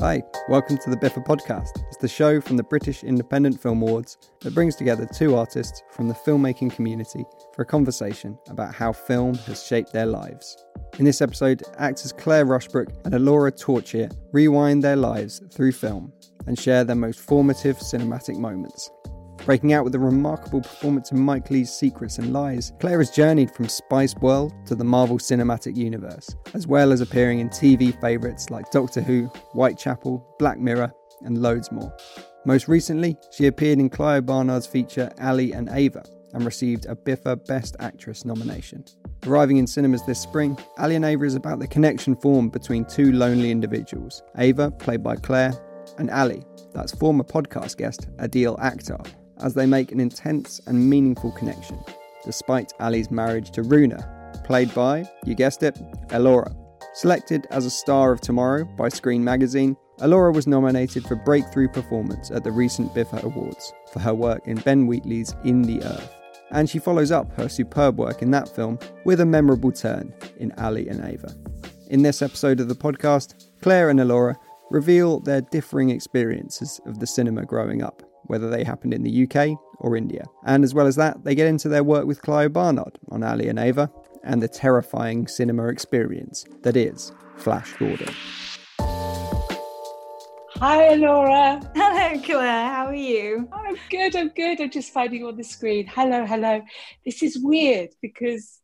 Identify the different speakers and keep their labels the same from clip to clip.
Speaker 1: Hi, welcome to the BIFA podcast. It's the show from the British Independent Film Awards that brings together two artists from the filmmaking community for a conversation about how film has shaped their lives. In this episode, actors Claire Rushbrook and Elora Torchia rewind their lives through film and share their most formative cinematic moments. Breaking out with a remarkable performance in Mike Leigh's Secrets and Lies, Claire has journeyed from Spice World to the Marvel Cinematic Universe, as well as appearing in TV favourites like Doctor Who, Whitechapel, Black Mirror, and loads more. Most recently, she appeared in Clio Barnard's feature Ali and Ava and received a BIFA Best Actress nomination. Arriving in cinemas this spring, Ali and Ava is about the connection formed between two lonely individuals Ava, played by Claire, and Ali, that's former podcast guest Adil Akhtar, as they make an intense and meaningful connection, despite Ali's marriage to Runa, played by, you guessed it, Elora. Selected as a star of tomorrow by Screen Magazine, Elora was nominated for Breakthrough Performance at the recent BIFA Awards for her work in Ben Wheatley's In the Earth. And she follows up her superb work in that film with a memorable turn in Ali and Ava. In this episode of the podcast, Claire and Elora reveal their differing experiences of the cinema growing up whether they happened in the UK or India. And as well as that, they get into their work with Clio Barnard on Ali and Ava and the terrifying cinema experience that is Flash Gordon.
Speaker 2: Hi, Laura.
Speaker 3: Hello, Claire. How are you?
Speaker 2: I'm good. I'm good. I'm just finding you on the screen. Hello, hello. This is weird because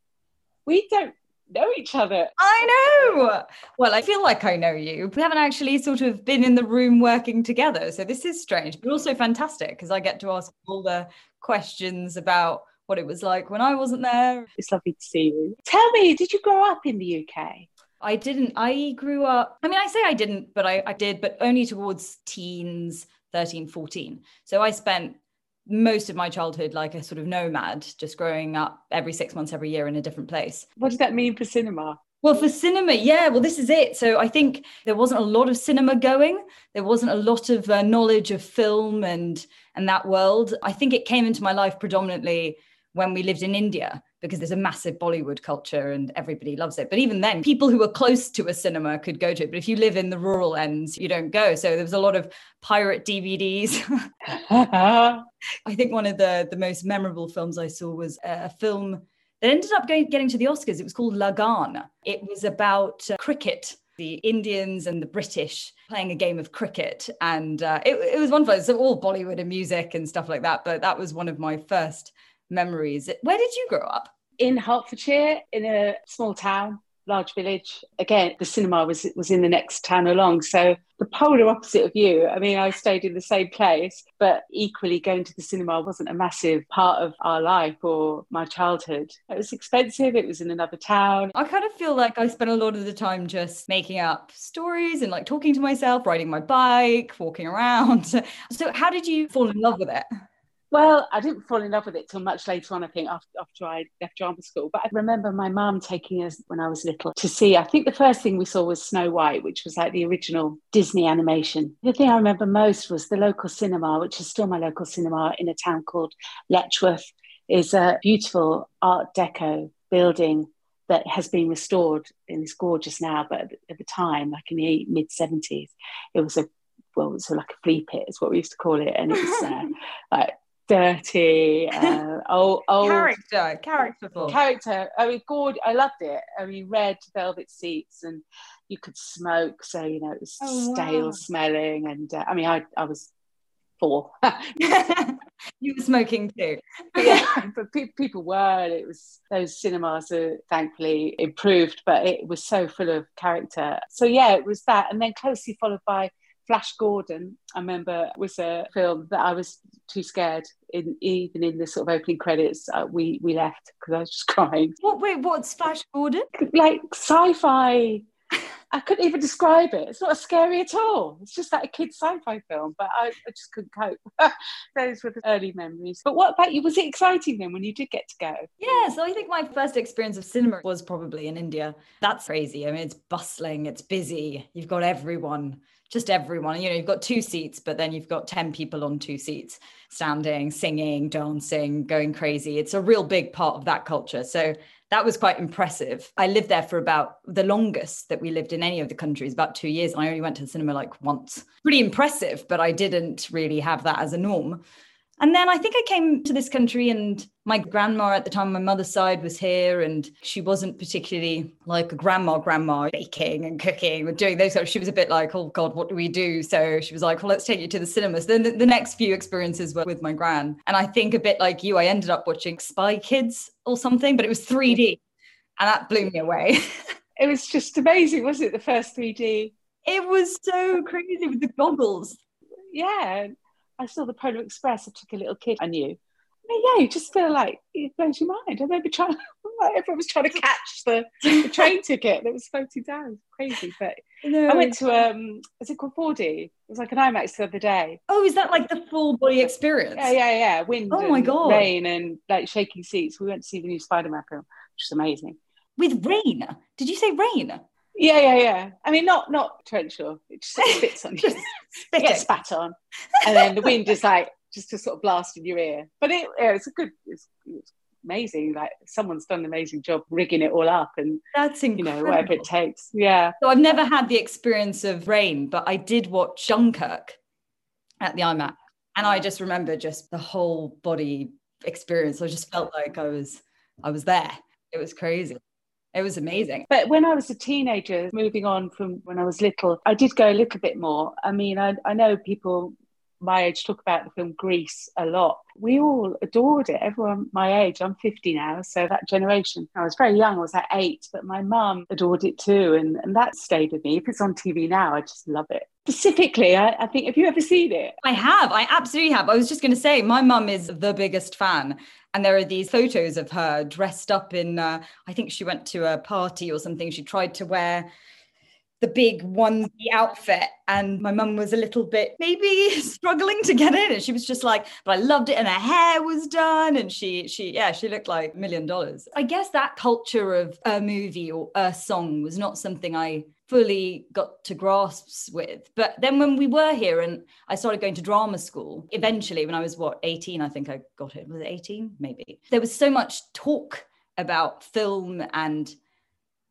Speaker 2: we don't know each other.
Speaker 3: I know. Well, I feel like I know you. We haven't actually sort of been in the room working together. So this is strange, but also fantastic because I get to ask all the questions about what it was like when I wasn't there.
Speaker 2: It's lovely to see you. Tell me, did you grow up in the UK?
Speaker 3: I didn't. I grew up, I mean, I say I didn't, but I, I did, but only towards teens, 13, 14. So I spent most of my childhood like a sort of nomad, just growing up every six months, every year in a different place.
Speaker 2: What does that mean for cinema?
Speaker 3: Well, for cinema, yeah, well, this is it. So I think there wasn't a lot of cinema going. There wasn't a lot of uh, knowledge of film and and that world. I think it came into my life predominantly when we lived in India because there's a massive Bollywood culture and everybody loves it. But even then, people who are close to a cinema could go to it. But if you live in the rural ends, you don't go. So there was a lot of pirate DVDs. I think one of the, the most memorable films I saw was a film that ended up going, getting to the Oscars. It was called Lagaan. It was about uh, cricket the Indians and the British playing a game of cricket. And uh, it, it was wonderful. It's all Bollywood and music and stuff like that. But that was one of my first memories. Where did you grow up?
Speaker 2: In Hertfordshire, in a small town, large village. Again, the cinema was was in the next town along. So the polar opposite of you. I mean, I stayed in the same place, but equally going to the cinema wasn't a massive part of our life or my childhood. It was expensive. It was in another town.
Speaker 3: I kind of feel like I spent a lot of the time just making up stories and like talking to myself, riding my bike, walking around. So how did you fall in love with it?
Speaker 2: Well, I didn't fall in love with it till much later on, I think, after, after I left drama school. But I remember my mum taking us when I was little to see, I think the first thing we saw was Snow White, which was like the original Disney animation. The thing I remember most was the local cinema, which is still my local cinema in a town called Letchworth, is a beautiful Art Deco building that has been restored and is gorgeous now. But at the time, like in the mid 70s, it was a well, so like a flea pit is what we used to call it, and it was uh, like dirty, uh, old, old
Speaker 3: character, characterful
Speaker 2: character. I mean, good. I loved it. I mean, red velvet seats, and you could smoke, so you know it was oh, stale wow. smelling. And uh, I mean, I I was four.
Speaker 3: you were smoking too.
Speaker 2: yeah, but pe- people were. And it was those cinemas are thankfully improved, but it was so full of character. So yeah, it was that, and then closely followed by Flash Gordon, I remember, was a film that I was too scared. In even in the sort of opening credits, uh, we we left because I was just crying.
Speaker 3: What? Wait, what's Flash Gordon?
Speaker 2: Like sci-fi. I couldn't even describe it. It's not scary at all. It's just like a kid's sci-fi film, but I, I just couldn't cope. Those were the early memories. But what about you? Was it exciting then when you did get to go?
Speaker 3: Yeah, so I think my first experience of cinema was probably in India. That's crazy. I mean, it's bustling, it's busy. You've got everyone just everyone. You know, you've got two seats, but then you've got 10 people on two seats, standing, singing, dancing, going crazy. It's a real big part of that culture. So that was quite impressive. I lived there for about the longest that we lived in any of the countries, about two years. And I only went to the cinema like once. Pretty impressive, but I didn't really have that as a norm. And then I think I came to this country, and my grandma at the time, my mother's side was here, and she wasn't particularly like a grandma, grandma baking and cooking and doing those. Sort of, she was a bit like, oh God, what do we do? So she was like, well, let's take you to the cinemas. Then the, the next few experiences were with my gran. And I think a bit like you, I ended up watching Spy Kids or something, but it was 3D. And that blew me away.
Speaker 2: it was just amazing, wasn't it? The first 3D.
Speaker 3: It was so crazy with the goggles.
Speaker 2: Yeah. I saw the Polar Express. I took a little kid I knew. I mean, yeah, you just feel like it blows your mind. I remember trying, like everyone was trying to catch the, the train ticket that was floating down. Crazy, but no. I went to um, is it called 4D? It was like an IMAX the other day.
Speaker 3: Oh, is that like the full body experience?
Speaker 2: Yeah, yeah, yeah. Wind.
Speaker 3: Oh my god.
Speaker 2: Rain and like shaking seats. We went to see the new Spider-Man film, which is amazing.
Speaker 3: With rain? Did you say rain?
Speaker 2: Yeah, yeah, yeah. I mean, not not torrential. It just spits on you. you get spat on, and then the wind is like just to sort of blast in your ear. But it, yeah, it's a good. It's, it's, amazing. Like someone's done an amazing job rigging it all up, and
Speaker 3: that's incredible.
Speaker 2: you know whatever it takes. Yeah.
Speaker 3: So I've never had the experience of rain, but I did watch Dunkirk at the IMAX, and I just remember just the whole body experience. I just felt like I was I was there. It was crazy. It was amazing.
Speaker 2: But when I was a teenager, moving on from when I was little, I did go a little bit more. I mean, I, I know people my age talk about the film Grease a lot. We all adored it. Everyone my age, I'm 50 now, so that generation. I was very young, I was at eight, but my mum adored it too, and, and that stayed with me. If it's on TV now, I just love it. Specifically, I, I think, have you ever seen it?
Speaker 3: I have. I absolutely have. I was just going to say, my mum is the biggest fan and there are these photos of her dressed up in uh, i think she went to a party or something she tried to wear the big onesie outfit and my mum was a little bit maybe struggling to get in and she was just like but i loved it and her hair was done and she she yeah she looked like a million dollars i guess that culture of a movie or a song was not something i fully got to grasps with. But then when we were here and I started going to drama school, eventually when I was what 18, I think I got it. Was it 18? Maybe. There was so much talk about film and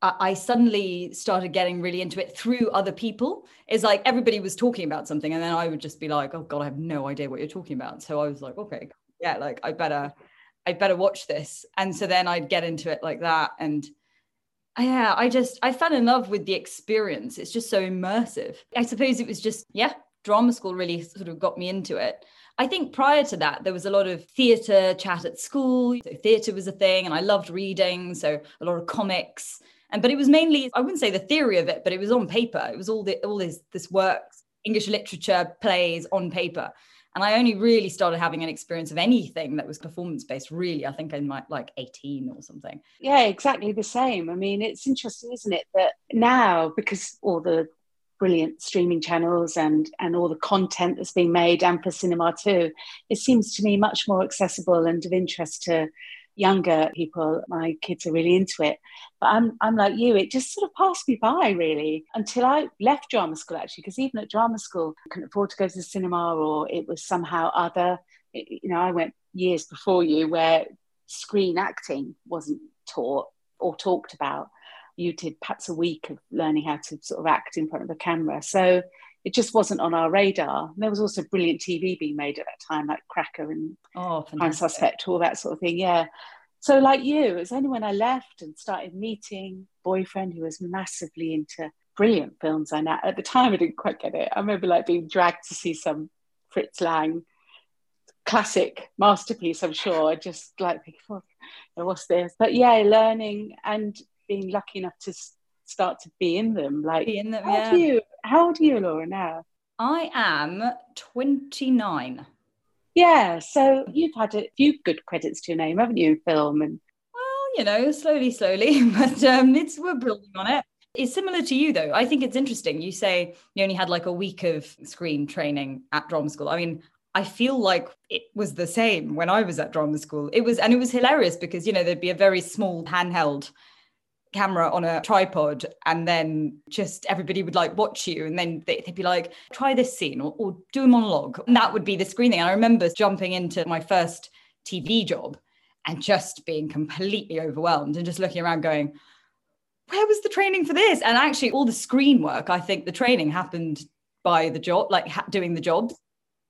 Speaker 3: I suddenly started getting really into it through other people. It's like everybody was talking about something, and then I would just be like, "Oh God, I have no idea what you're talking about." So I was like, "Okay, yeah, like I better, I better watch this." And so then I'd get into it like that, and uh, yeah, I just I fell in love with the experience. It's just so immersive. I suppose it was just yeah, drama school really sort of got me into it. I think prior to that, there was a lot of theatre chat at school. So theatre was a thing, and I loved reading, so a lot of comics. And but it was mainly I wouldn't say the theory of it, but it was on paper. It was all the all this this work, English literature, plays on paper. And I only really started having an experience of anything that was performance based, really, I think I might like 18 or something.
Speaker 2: Yeah, exactly the same. I mean, it's interesting, isn't it, that now, because all the brilliant streaming channels and and all the content that's being made and for cinema too it seems to me much more accessible and of interest to younger people, my kids are really into it. But I'm, I'm like you, it just sort of passed me by really until I left drama school actually, because even at drama school, I couldn't afford to go to the cinema or it was somehow other. It, you know, I went years before you where screen acting wasn't taught or talked about. You did perhaps a week of learning how to sort of act in front of a camera. So it just wasn't on our radar. And there was also brilliant TV being made at that time, like Cracker and
Speaker 3: oh,
Speaker 2: Prime Suspect, all that sort of thing. Yeah. So, like you, it was only when I left and started meeting boyfriend who was massively into brilliant films. I at the time I didn't quite get it. I remember like being dragged to see some Fritz Lang classic masterpiece. I'm sure. I just like thinking, oh, what's this? But yeah, learning and being lucky enough to start to be in them. Like,
Speaker 3: be in them,
Speaker 2: how
Speaker 3: yeah.
Speaker 2: do you? How old are you, Laura? Now?
Speaker 3: I am 29.
Speaker 2: Yeah, so you've had a few good credits to your name, haven't you, film and
Speaker 3: well, you know, slowly, slowly, but um, it's we're building on it. It's similar to you though. I think it's interesting. You say you only had like a week of screen training at drama school. I mean, I feel like it was the same when I was at drama school. It was, and it was hilarious because, you know, there'd be a very small handheld camera on a tripod and then just everybody would like watch you and then they'd be like try this scene or, or do a monologue. And that would be the screening and i remember jumping into my first tv job and just being completely overwhelmed and just looking around going, where was the training for this? And actually, all the screen work, I think the training happened by the job, like ha- doing the jobs,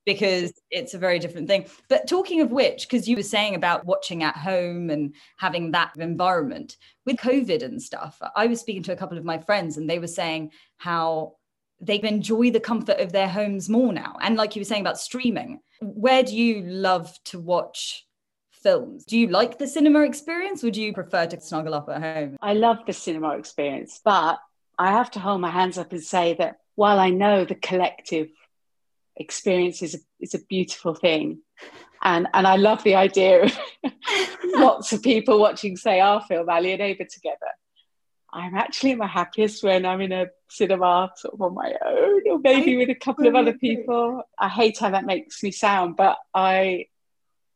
Speaker 3: because it's a very different thing. But talking of which, because you were saying about watching at home and having that environment with COVID and stuff, I was speaking to a couple of my friends and they were saying how they enjoy the comfort of their homes more now. And like you were saying about streaming, where do you love to watch films? Do you like the cinema experience? Would you prefer to snuggle up at home?
Speaker 2: I love the cinema experience, but I have to hold my hands up and say that while I know the collective experience is a, is a beautiful thing, and and I love the idea of lots of people watching, say, our film Ali and Ava together. I'm actually my happiest when I'm in a cinema sort of on my own, or maybe with a couple of other people. I hate how that makes me sound, but I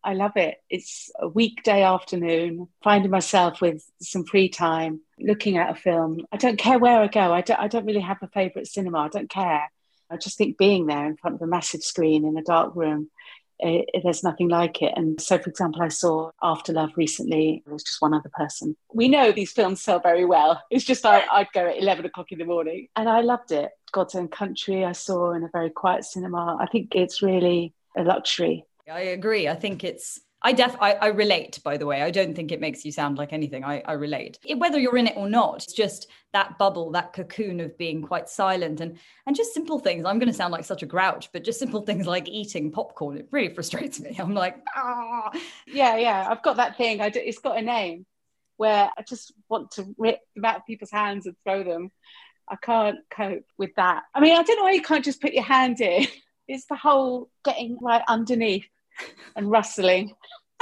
Speaker 2: I love it. It's a weekday afternoon, finding myself with some free time, looking at a film. I don't care where I go. I don't, I don't really have a favourite cinema. I don't care. I just think being there in front of a massive screen in a dark room, it, it, there's nothing like it. And so, for example, I saw After Love recently. It was just one other person. We know these films sell very well. It's just I, I'd go at 11 o'clock in the morning. And I loved it. God's Own Country, I saw in a very quiet cinema. I think it's really a luxury
Speaker 3: I agree. I think it's I def I, I, relate, by the way. I don't think it makes you sound like anything. I, I relate. Whether you're in it or not, it's just that bubble, that cocoon of being quite silent and and just simple things. I'm gonna sound like such a grouch, but just simple things like eating popcorn, it really frustrates me. I'm like, ah
Speaker 2: Yeah, yeah. I've got that thing. I do, it's got a name where I just want to rip them out of people's hands and throw them. I can't cope with that. I mean, I don't know why you can't just put your hand in. It's the whole getting right underneath and rustling.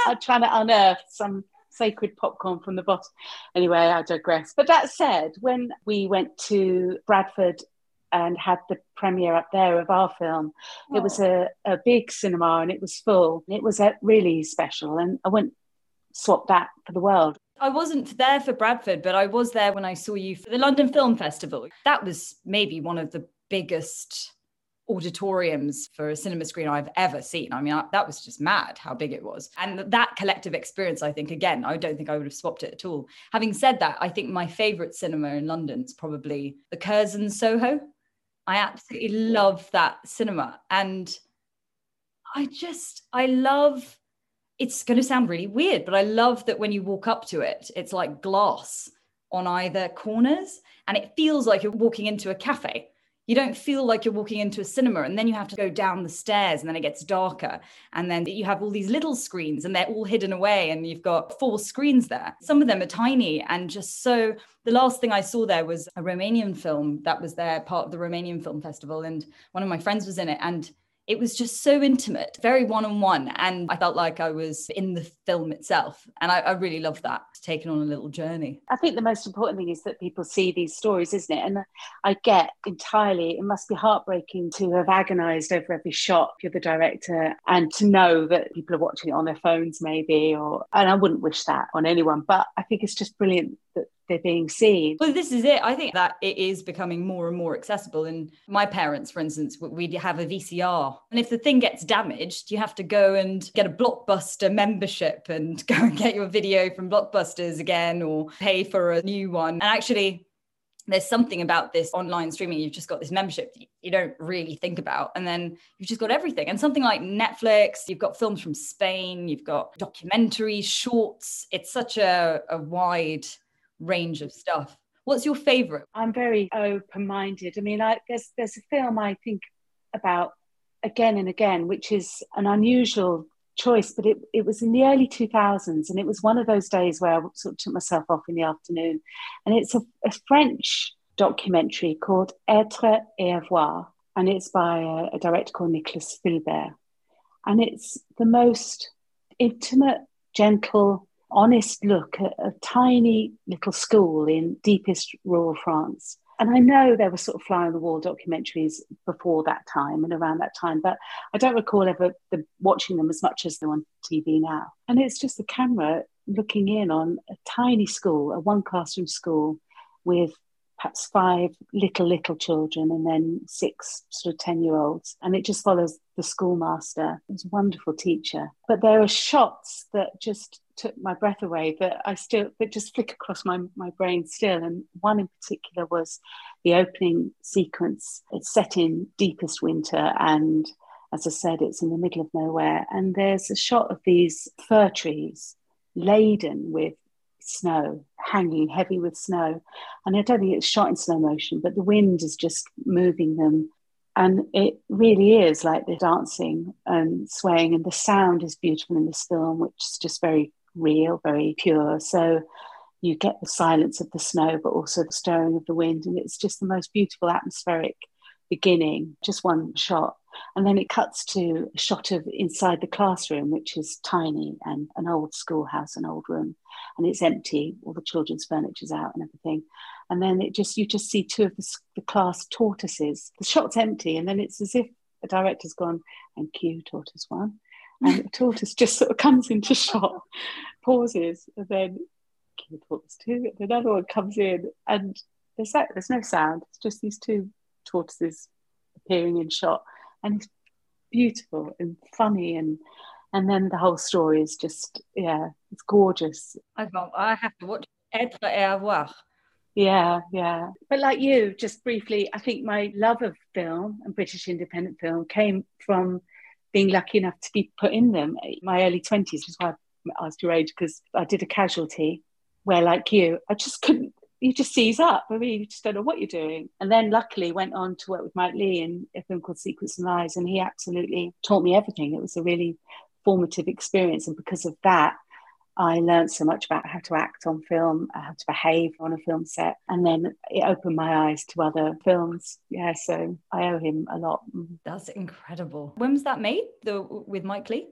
Speaker 2: I'm trying to unearth some sacred popcorn from the bottom. Anyway, I digress. But that said, when we went to Bradford and had the premiere up there of our film, oh. it was a, a big cinema and it was full. It was uh, really special, and I wouldn't swap that for the world.
Speaker 3: I wasn't there for Bradford, but I was there when I saw you for the London Film Festival. That was maybe one of the biggest auditoriums for a cinema screen I've ever seen. I mean, I, that was just mad how big it was. And that collective experience, I think, again, I don't think I would have swapped it at all. Having said that, I think my favorite cinema in London is probably the Curzon Soho. I absolutely love that cinema. And I just, I love, it's going to sound really weird, but I love that when you walk up to it, it's like glass on either corners and it feels like you're walking into a cafe you don't feel like you're walking into a cinema and then you have to go down the stairs and then it gets darker and then you have all these little screens and they're all hidden away and you've got four screens there. Some of them are tiny and just so the last thing i saw there was a romanian film that was there part of the romanian film festival and one of my friends was in it and it was just so intimate, very one on one. And I felt like I was in the film itself. And I, I really loved that, taking on a little journey.
Speaker 2: I think the most important thing is that people see these stories, isn't it? And I get entirely, it must be heartbreaking to have agonized over every shot if you're the director and to know that people are watching it on their phones, maybe, or, and I wouldn't wish that on anyone. But I think it's just brilliant that they're being seen.
Speaker 3: Well, this is it. I think that it is becoming more and more accessible. And my parents, for instance, we'd have a VCR. And if the thing gets damaged, you have to go and get a Blockbuster membership and go and get your video from Blockbusters again or pay for a new one. And actually, there's something about this online streaming you've just got this membership you don't really think about and then you've just got everything and something like netflix you've got films from spain you've got documentaries shorts it's such a, a wide range of stuff. What's your favorite?
Speaker 2: I'm very open minded. I mean, I, there's, there's a film I think about again and again, which is an unusual choice, but it, it was in the early 2000s. And it was one of those days where I sort of took myself off in the afternoon. And it's a, a French documentary called Être et Avoir. And it's by a, a director called Nicolas Philibert. And it's the most intimate, gentle, honest look at a tiny little school in deepest rural France. And I know there were sort of fly on the wall documentaries before that time and around that time, but I don't recall ever the, watching them as much as they're on TV now. And it's just the camera looking in on a tiny school, a one classroom school with perhaps five little, little children and then six sort of 10 year olds. And it just follows the schoolmaster. He's a wonderful teacher. But there are shots that just took my breath away that I still, that just flick across my, my brain still. And one in particular was the opening sequence. It's set in deepest winter and as I said, it's in the middle of nowhere. And there's a shot of these fir trees laden with snow, hanging heavy with snow. And I don't think it's shot in slow motion, but the wind is just moving them. And it really is like they're dancing and swaying, and the sound is beautiful in this film, which is just very real, very pure. So you get the silence of the snow, but also the stirring of the wind. And it's just the most beautiful atmospheric beginning, just one shot. And then it cuts to a shot of inside the classroom, which is tiny and an old schoolhouse, an old room, and it's empty. All the children's furniture's out and everything. And then it just you just see two of the, the class tortoises. The shot's empty, and then it's as if the director's gone and cue tortoise one, and the tortoise just sort of comes into shot, pauses, and then cue tortoise two, and another one comes in, and there's there's no sound. It's just these two tortoises appearing in shot and it's beautiful and funny and and then the whole story is just yeah it's gorgeous.
Speaker 3: I i have to watch être et avoir
Speaker 2: yeah yeah. But like you just briefly i think my love of film and british independent film came from being lucky enough to be put in them. My early 20s which is why i asked your age because i did a casualty where like you i just couldn't you just seize up. I mean, you just don't know what you're doing. And then luckily went on to work with Mike Leigh in a film called Secrets and Lies, and he absolutely taught me everything. It was a really formative experience. And because of that, I learned so much about how to act on film, uh, how to behave on a film set, and then it opened my eyes to other films. Yeah, so I owe him a lot.
Speaker 3: That's incredible. When was that made? The with Mike Leigh?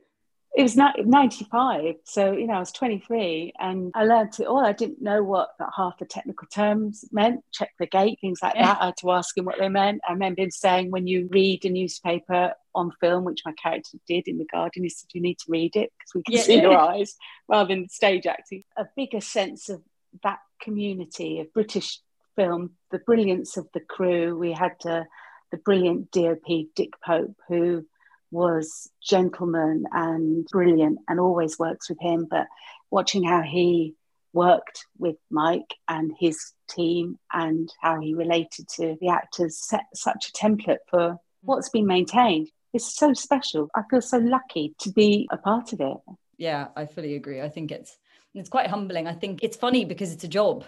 Speaker 2: It was 95 so you know i was 23 and i learned it all i didn't know what half the technical terms meant check the gate things like yeah. that i had to ask him what they meant i remember him saying when you read a newspaper on film which my character did in the garden he said you need to read it because we can yeah, see yeah. your eyes rather than stage acting a bigger sense of that community of british film the brilliance of the crew we had uh, the brilliant dop dick pope who was gentleman and brilliant and always works with him. But watching how he worked with Mike and his team and how he related to the actors set such a template for mm. what's been maintained. It's so special. I feel so lucky to be a part of it.
Speaker 3: Yeah, I fully agree. I think it's it's quite humbling. I think it's funny because it's a job,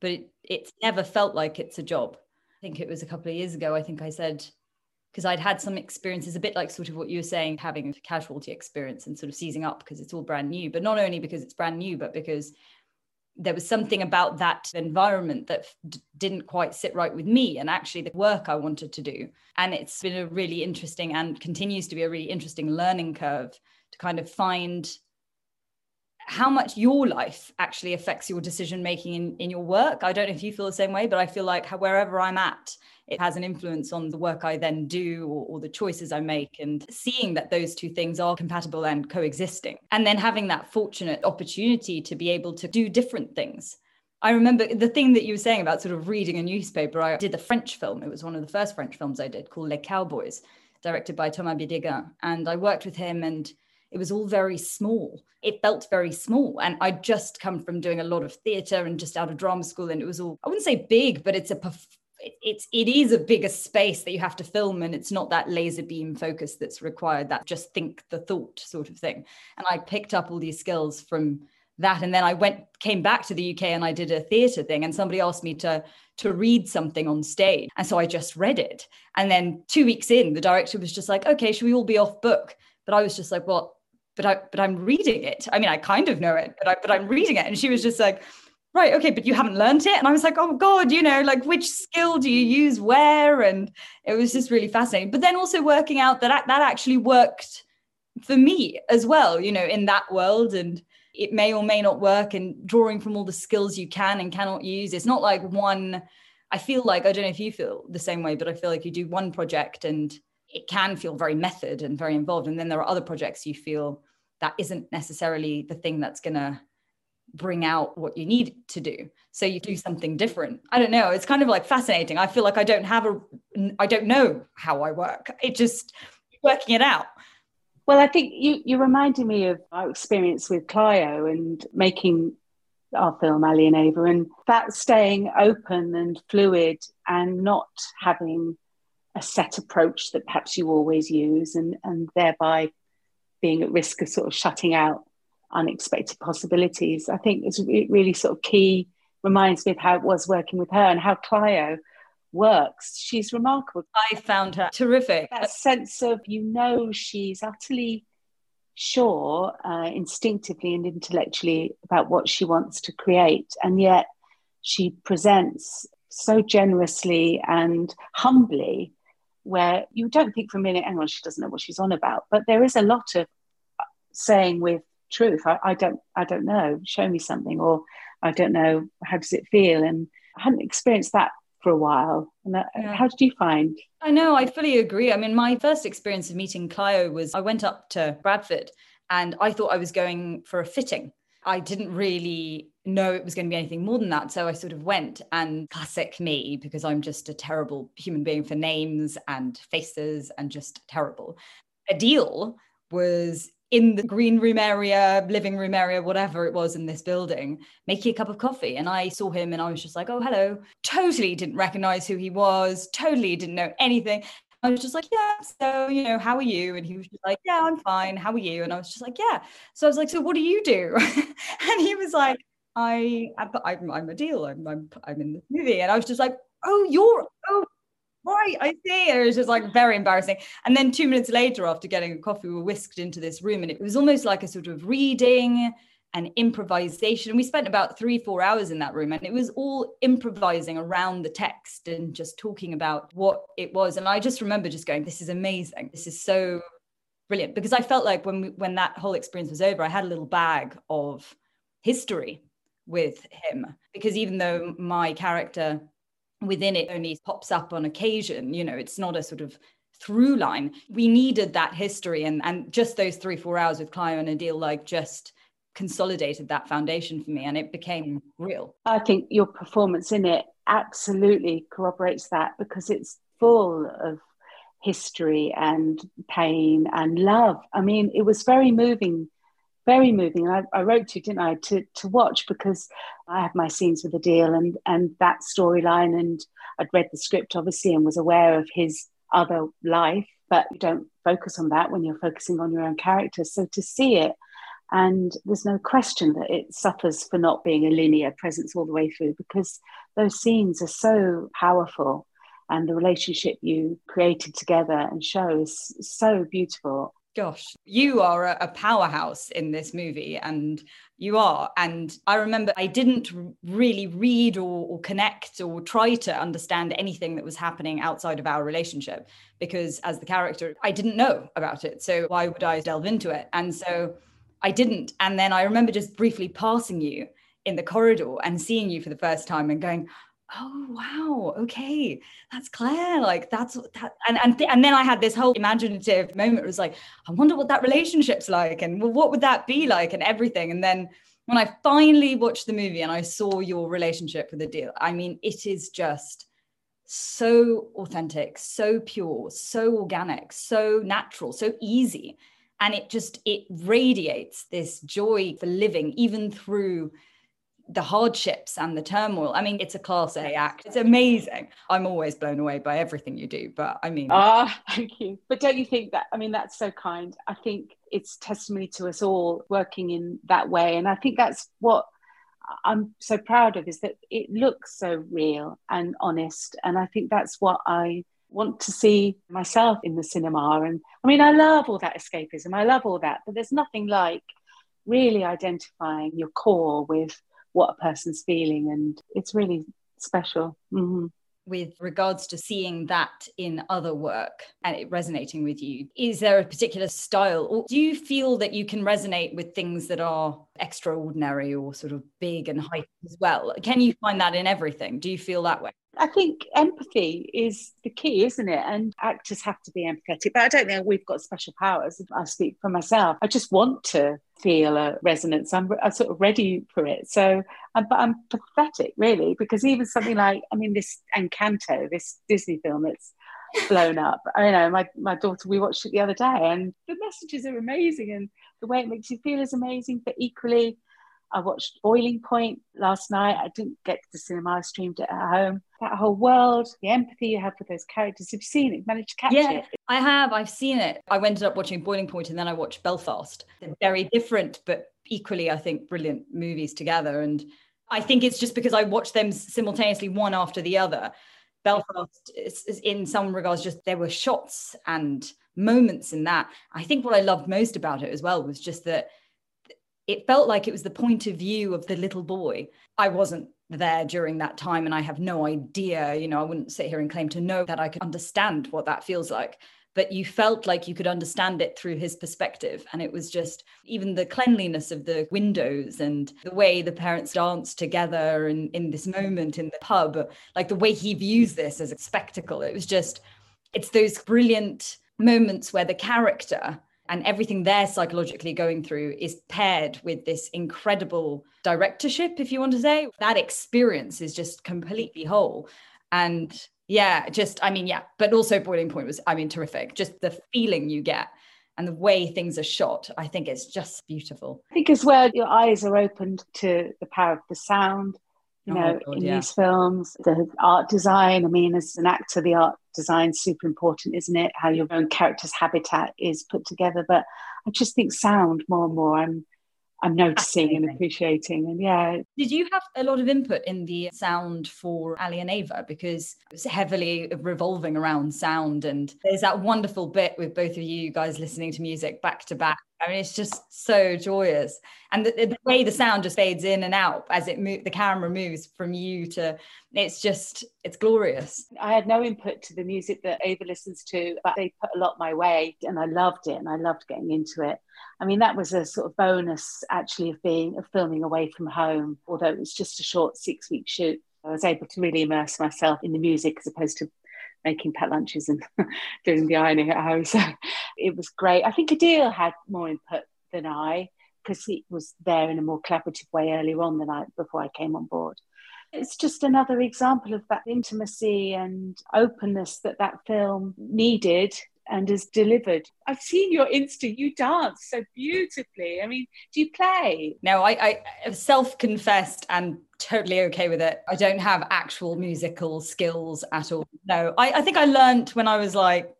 Speaker 3: but it, it's never felt like it's a job. I think it was a couple of years ago. I think I said because I'd had some experiences, a bit like sort of what you were saying, having a casualty experience and sort of seizing up because it's all brand new, but not only because it's brand new, but because there was something about that environment that d- didn't quite sit right with me and actually the work I wanted to do. And it's been a really interesting and continues to be a really interesting learning curve to kind of find how much your life actually affects your decision making in, in your work. I don't know if you feel the same way, but I feel like wherever I'm at, it has an influence on the work I then do or, or, the choices I make, and seeing that those two things are compatible and coexisting. And then having that fortunate opportunity to be able to do different things. I remember the thing that you were saying about sort of reading a newspaper. I did a French film. It was one of the first French films I did called Les Cowboys, directed by Thomas Bidegain. And I worked with him and it was all very small. It felt very small. And I'd just come from doing a lot of theatre and just out of drama school. And it was all, I wouldn't say big, but it's a, it's, it is a bigger space that you have to film. And it's not that laser beam focus that's required, that just think the thought sort of thing. And I picked up all these skills from that. And then I went, came back to the UK and I did a theatre thing. And somebody asked me to, to read something on stage. And so I just read it. And then two weeks in, the director was just like, okay, should we all be off book? But I was just like, well, but I but I'm reading it. I mean, I kind of know it, but I but I'm reading it. And she was just like, right, okay, but you haven't learned it. And I was like, oh God, you know, like which skill do you use where? And it was just really fascinating. But then also working out that that actually worked for me as well, you know, in that world. And it may or may not work and drawing from all the skills you can and cannot use. It's not like one, I feel like, I don't know if you feel the same way, but I feel like you do one project and it can feel very method and very involved. And then there are other projects you feel that isn't necessarily the thing that's going to bring out what you need to do. So you do something different. I don't know. It's kind of like fascinating. I feel like i don't have a i don't know how i work. It just working it out.
Speaker 2: Well i think you you reminded me of our experience with clio and making our film ali and ava and that staying open and fluid and not having a set approach that perhaps you always use and and thereby being at risk of sort of shutting out unexpected possibilities. I think it's really sort of key, reminds me of how it was working with her and how Clio works. She's remarkable.
Speaker 3: I found her terrific.
Speaker 2: That sense of, you know, she's utterly sure uh, instinctively and intellectually about what she wants to create. And yet she presents so generously and humbly where you don't think for a minute, hang on, she doesn't know what she's on about. But there is a lot of saying with truth. I, I don't I don't know. Show me something, or I don't know. How does it feel? And I hadn't experienced that for a while. And that, yeah. how did you find?
Speaker 3: I know. I fully agree. I mean, my first experience of meeting Clio was I went up to Bradford, and I thought I was going for a fitting. I didn't really know it was going to be anything more than that. So I sort of went and classic me because I'm just a terrible human being for names and faces and just terrible. Adil was in the green room area, living room area, whatever it was in this building, making a cup of coffee. And I saw him and I was just like, oh, hello. Totally didn't recognize who he was, totally didn't know anything. I was just like, yeah, so, you know, how are you? And he was just like, yeah, I'm fine. How are you? And I was just like, yeah. So I was like, so what do you do? and he was like, I, I'm, I'm Adil. I'm, I'm, I'm in this movie. And I was just like, oh, you're, oh, right, I see. And it was just like very embarrassing. And then two minutes later, after getting a coffee, we were whisked into this room and it was almost like a sort of reading and improvisation. We spent about three, four hours in that room and it was all improvising around the text and just talking about what it was. And I just remember just going, this is amazing. This is so brilliant. Because I felt like when we, when that whole experience was over, I had a little bag of history with him. Because even though my character within it only pops up on occasion you know it's not a sort of through line we needed that history and and just those three four hours with clio and Adil like just consolidated that foundation for me and it became real
Speaker 2: i think your performance in it absolutely corroborates that because it's full of history and pain and love i mean it was very moving very moving. I, I, wrote to, didn't I, to to watch because I have my scenes with Adil and and that storyline, and I'd read the script obviously and was aware of his other life, but you don't focus on that when you're focusing on your own character. So to see it, and there's no question that it suffers for not being a linear presence all the way through because those scenes are so powerful and the relationship you created together and show is so beautiful
Speaker 3: gosh, you are a, powerhouse in this movie, and you are. And I remember I didn't really read or, or, connect or try to understand anything that was happening outside of our relationship because, as the character, I didn't know about it. So why would I delve into it? And so I didn't. And then I remember just briefly passing you in the corridor and seeing you for the first time and going, oh wow okay that's claire like that's that and and, th- and then i had this whole imaginative moment. It was like i wonder what that relationship's like and well, what would that be like and everything. And then when i finally watched the movie and i saw your relationship with Adil i mean it is just so authentic so pure so organic so natural so easy and it just it radiates this joy for living even through the hardships and the turmoil. I mean, it's a class A act. It's amazing. I'm always blown away by everything you do. But I mean,
Speaker 2: ah, oh, thank you. But don't you think that? I mean, that's so kind. I think it's testimony to us all working in that way, and I think that's what I'm so proud of is that it looks so real and honest, and I think that's what I want to see myself in the cinema. And I mean, I love all that escapism. I love all that, but there's nothing like really identifying your core with what a person's feeling. And it's really special. Mm-hmm.
Speaker 3: With regards to seeing that in other work and it resonating with you, is there a particular style, or do you feel that you can resonate with things that are extraordinary or sort of big and heightened as well. Can you find that in everything? Do you feel that way?
Speaker 2: I think empathy is the key, isn't it? And actors have to be empathetic, but I don't think we've got special powers. I speak for myself. I just want to feel a resonance. I'm, I'm sort of ready for it. So, I'm, but I'm pathetic, really, because even something like, I mean, this Encanto, this Disney film that's blown up. I know my, my daughter, we watched it the other day, and the messages are amazing, and the way it makes you feel is amazing, but equally, I watched Boiling Point last night. I didn't get to the cinema, I streamed it at home. That whole world, the empathy you have for those characters. Have you seen it? Managed to catch
Speaker 3: yeah,
Speaker 2: it?
Speaker 3: I have. I've seen it. I ended up watching Boiling Point and then I watched Belfast. They're very different, but equally, I think, brilliant movies together. And I think it's just because I watched them simultaneously, one after the other. Belfast is, is in some regards just there were shots and moments in that. I think what I loved most about it as well was just that it felt like it was the point of view of the little boy. I wasn't there during that time and I have no idea, you know, I wouldn't sit here and claim to know that I could understand what that feels like. But you felt like you could understand it through his perspective. And it was just even the cleanliness of the windows and the way the parents dance together in, in this moment in the pub, like the way he views this as a spectacle. It was just, it's those brilliant moments where the character and everything they're psychologically going through is paired with this incredible directorship if you want to say that experience is just completely whole and yeah just i mean yeah but also boiling point was i mean terrific just the feeling you get and the way things are shot i think it's just beautiful
Speaker 2: i think as well your eyes are opened to the power of the sound you oh know, God, in yeah. these films, the art design. I mean, as an actor, the art design super important, isn't it? How your own character's habitat is put together. But I just think sound more and more. I'm I'm noticing and appreciating. And yeah.
Speaker 3: Did you have a lot of input in the sound for Ali and Ava? Because it's heavily revolving around sound. And there's that wonderful bit with both of you guys listening to music back to back. I mean, it's just so joyous. And the, the way the sound just fades in and out as it mo- the camera moves from you to, it's just, it's glorious.
Speaker 2: I had no input to the music that Ava listens to, but they put a lot my way and I loved it and I loved getting into it. I mean, that was a sort of bonus actually of being of filming away from home, although it was just a short six week shoot. I was able to really immerse myself in the music as opposed to making pet lunches and doing the ironing at home. So it was great. I think Adil had more input than I because he was there in a more collaborative way earlier on than I before I came on board. It's just another example of that intimacy and openness that that film needed and is delivered. I've seen your Insta, you dance so beautifully. I mean, do you play?
Speaker 3: No, I, I self confessed and totally okay with it. I don't have actual musical skills at all. No, I, I think I learned when I was like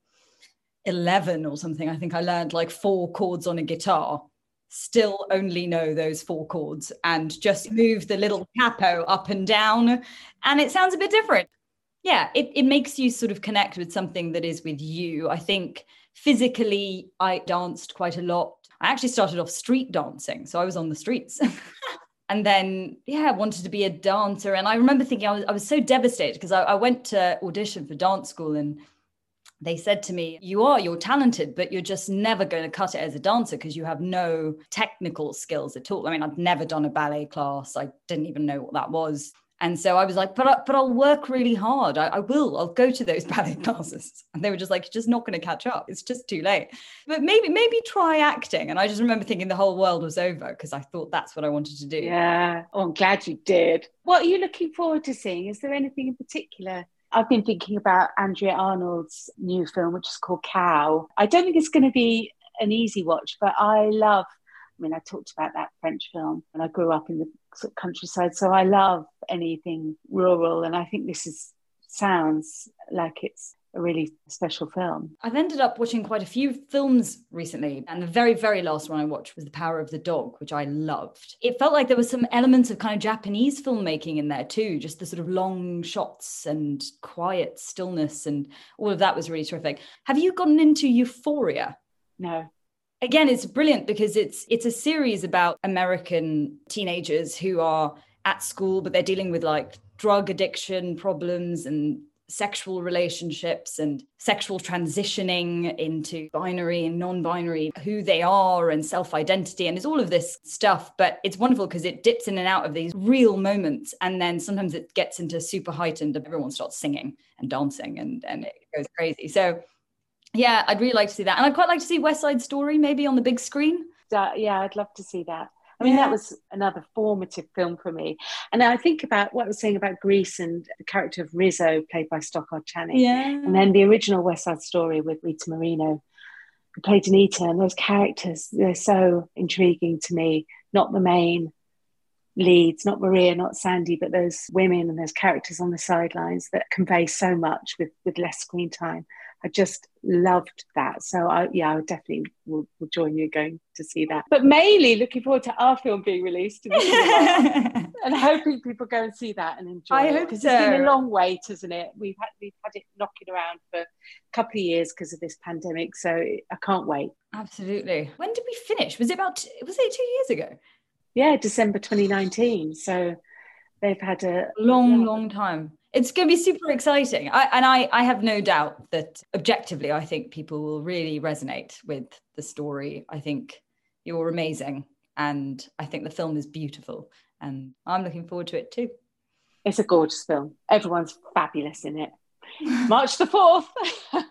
Speaker 3: 11 or something. I think I learned like four chords on a guitar. Still only know those four chords and just move the little capo up and down. And it sounds a bit different yeah it, it makes you sort of connect with something that is with you i think physically i danced quite a lot i actually started off street dancing so i was on the streets and then yeah i wanted to be a dancer and i remember thinking i was, I was so devastated because I, I went to audition for dance school and they said to me, You are, you're talented, but you're just never going to cut it as a dancer because you have no technical skills at all. I mean, I'd never done a ballet class, I didn't even know what that was. And so I was like, but, I, but I'll work really hard. I, I, will. I'll go to those ballet classes. And they were just like, just not going to catch up. It's just too late. But maybe, maybe try acting. And I just remember thinking the whole world was over because I thought that's what I wanted to do.
Speaker 2: Yeah. Oh, I'm glad you did. What are you looking forward to seeing? Is there anything in particular? I've been thinking about Andrea Arnold's new film, which is called Cow. I don't think it's going to be an easy watch, but I love I mean, I talked about that French film and I grew up in the countryside. So I love anything rural. And I think this is sounds like it's a really special film.
Speaker 3: I've ended up watching quite a few films recently, and the very, very last one I watched was The Power of the Dog, which I loved. It felt like there was some elements of kind of Japanese filmmaking in there too, just the sort of long shots and quiet stillness, and all of that was really terrific. Have you gotten into Euphoria?
Speaker 2: No
Speaker 3: again it's brilliant because it's it's a series about american teenagers who are at school but they're dealing with like drug addiction problems and sexual relationships and sexual transitioning into binary and non-binary who they are and self-identity and it's all of this stuff but it's wonderful because it dips in and out of these real moments and then sometimes it gets into super heightened everyone starts singing and dancing and and it goes crazy. So yeah i'd really like to see that. And i'd quite like to see west side story maybe on the big screen.
Speaker 2: Uh, yeah i'd love to see that I mean, yeah. that was another formative film for me. And I think about what I was saying about Grease and the character of Rizzo, played by Stockard Channing.
Speaker 3: Yeah.
Speaker 2: And then the original West Side Story with Rita Moreno, who played Anita. And those characters, they're so intriguing to me. Not the main leads, not Maria, not Sandy, but those women and those characters on the sidelines that convey so much with, with less screen time. I just loved that. So I, yeah, I definitely will, will, join you going to see that. But mainly looking forward to our film being released and hoping people go and see that and enjoy
Speaker 3: I
Speaker 2: it.
Speaker 3: Hope so.
Speaker 2: It's been a long wait, isn't it? We've had we've had it knocking around for a couple of years because of this pandemic. So I can't wait.
Speaker 3: Absolutely. When did we finish? Was it about? Was it two years ago?
Speaker 2: Yeah, December 2019. So they've had a
Speaker 3: long, yeah. long time it's going to be super exciting. I, and I, I have no doubt that objectively, I think people will really resonate with the story. I think you're amazing. And I think the film is beautiful. And I'm looking forward to it too.
Speaker 2: It's a gorgeous film. Everyone's fabulous in it. March the 4th. All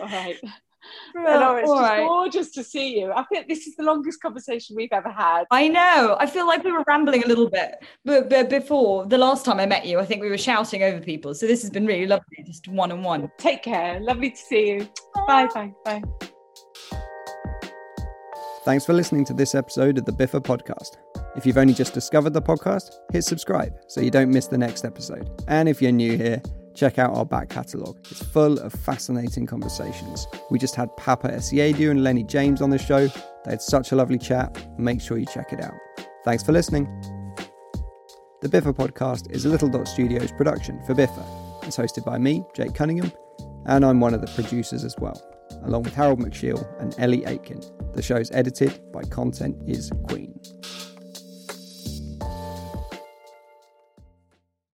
Speaker 2: right. Well, it's just right. gorgeous to see you. I think this is the longest conversation we've ever had.
Speaker 3: I know. I feel like we were rambling a little bit, but, but before the last time I met you, I think we were shouting over people. So this has been really lovely, just one on one.
Speaker 2: Take care. Lovely to see you. Bye, bye, bye.
Speaker 1: Thanks for listening to this episode of the BIFA podcast. If you've only just discovered the podcast, hit subscribe so you don't miss the next episode. And if you're new here, check out our back catalogue. It's full of fascinating conversations. We just had Papa Essiedu and Lenny James on the show. They had such a lovely chat. Make sure you check it out. Thanks for listening. The BIFA podcast is a Little Dot Studios production for BIFA. It's hosted by me, Jake Cunningham, and I'm one of the producers as well, along with Harold McShiel and Ellie Aitken. The show's edited by Content is Queen.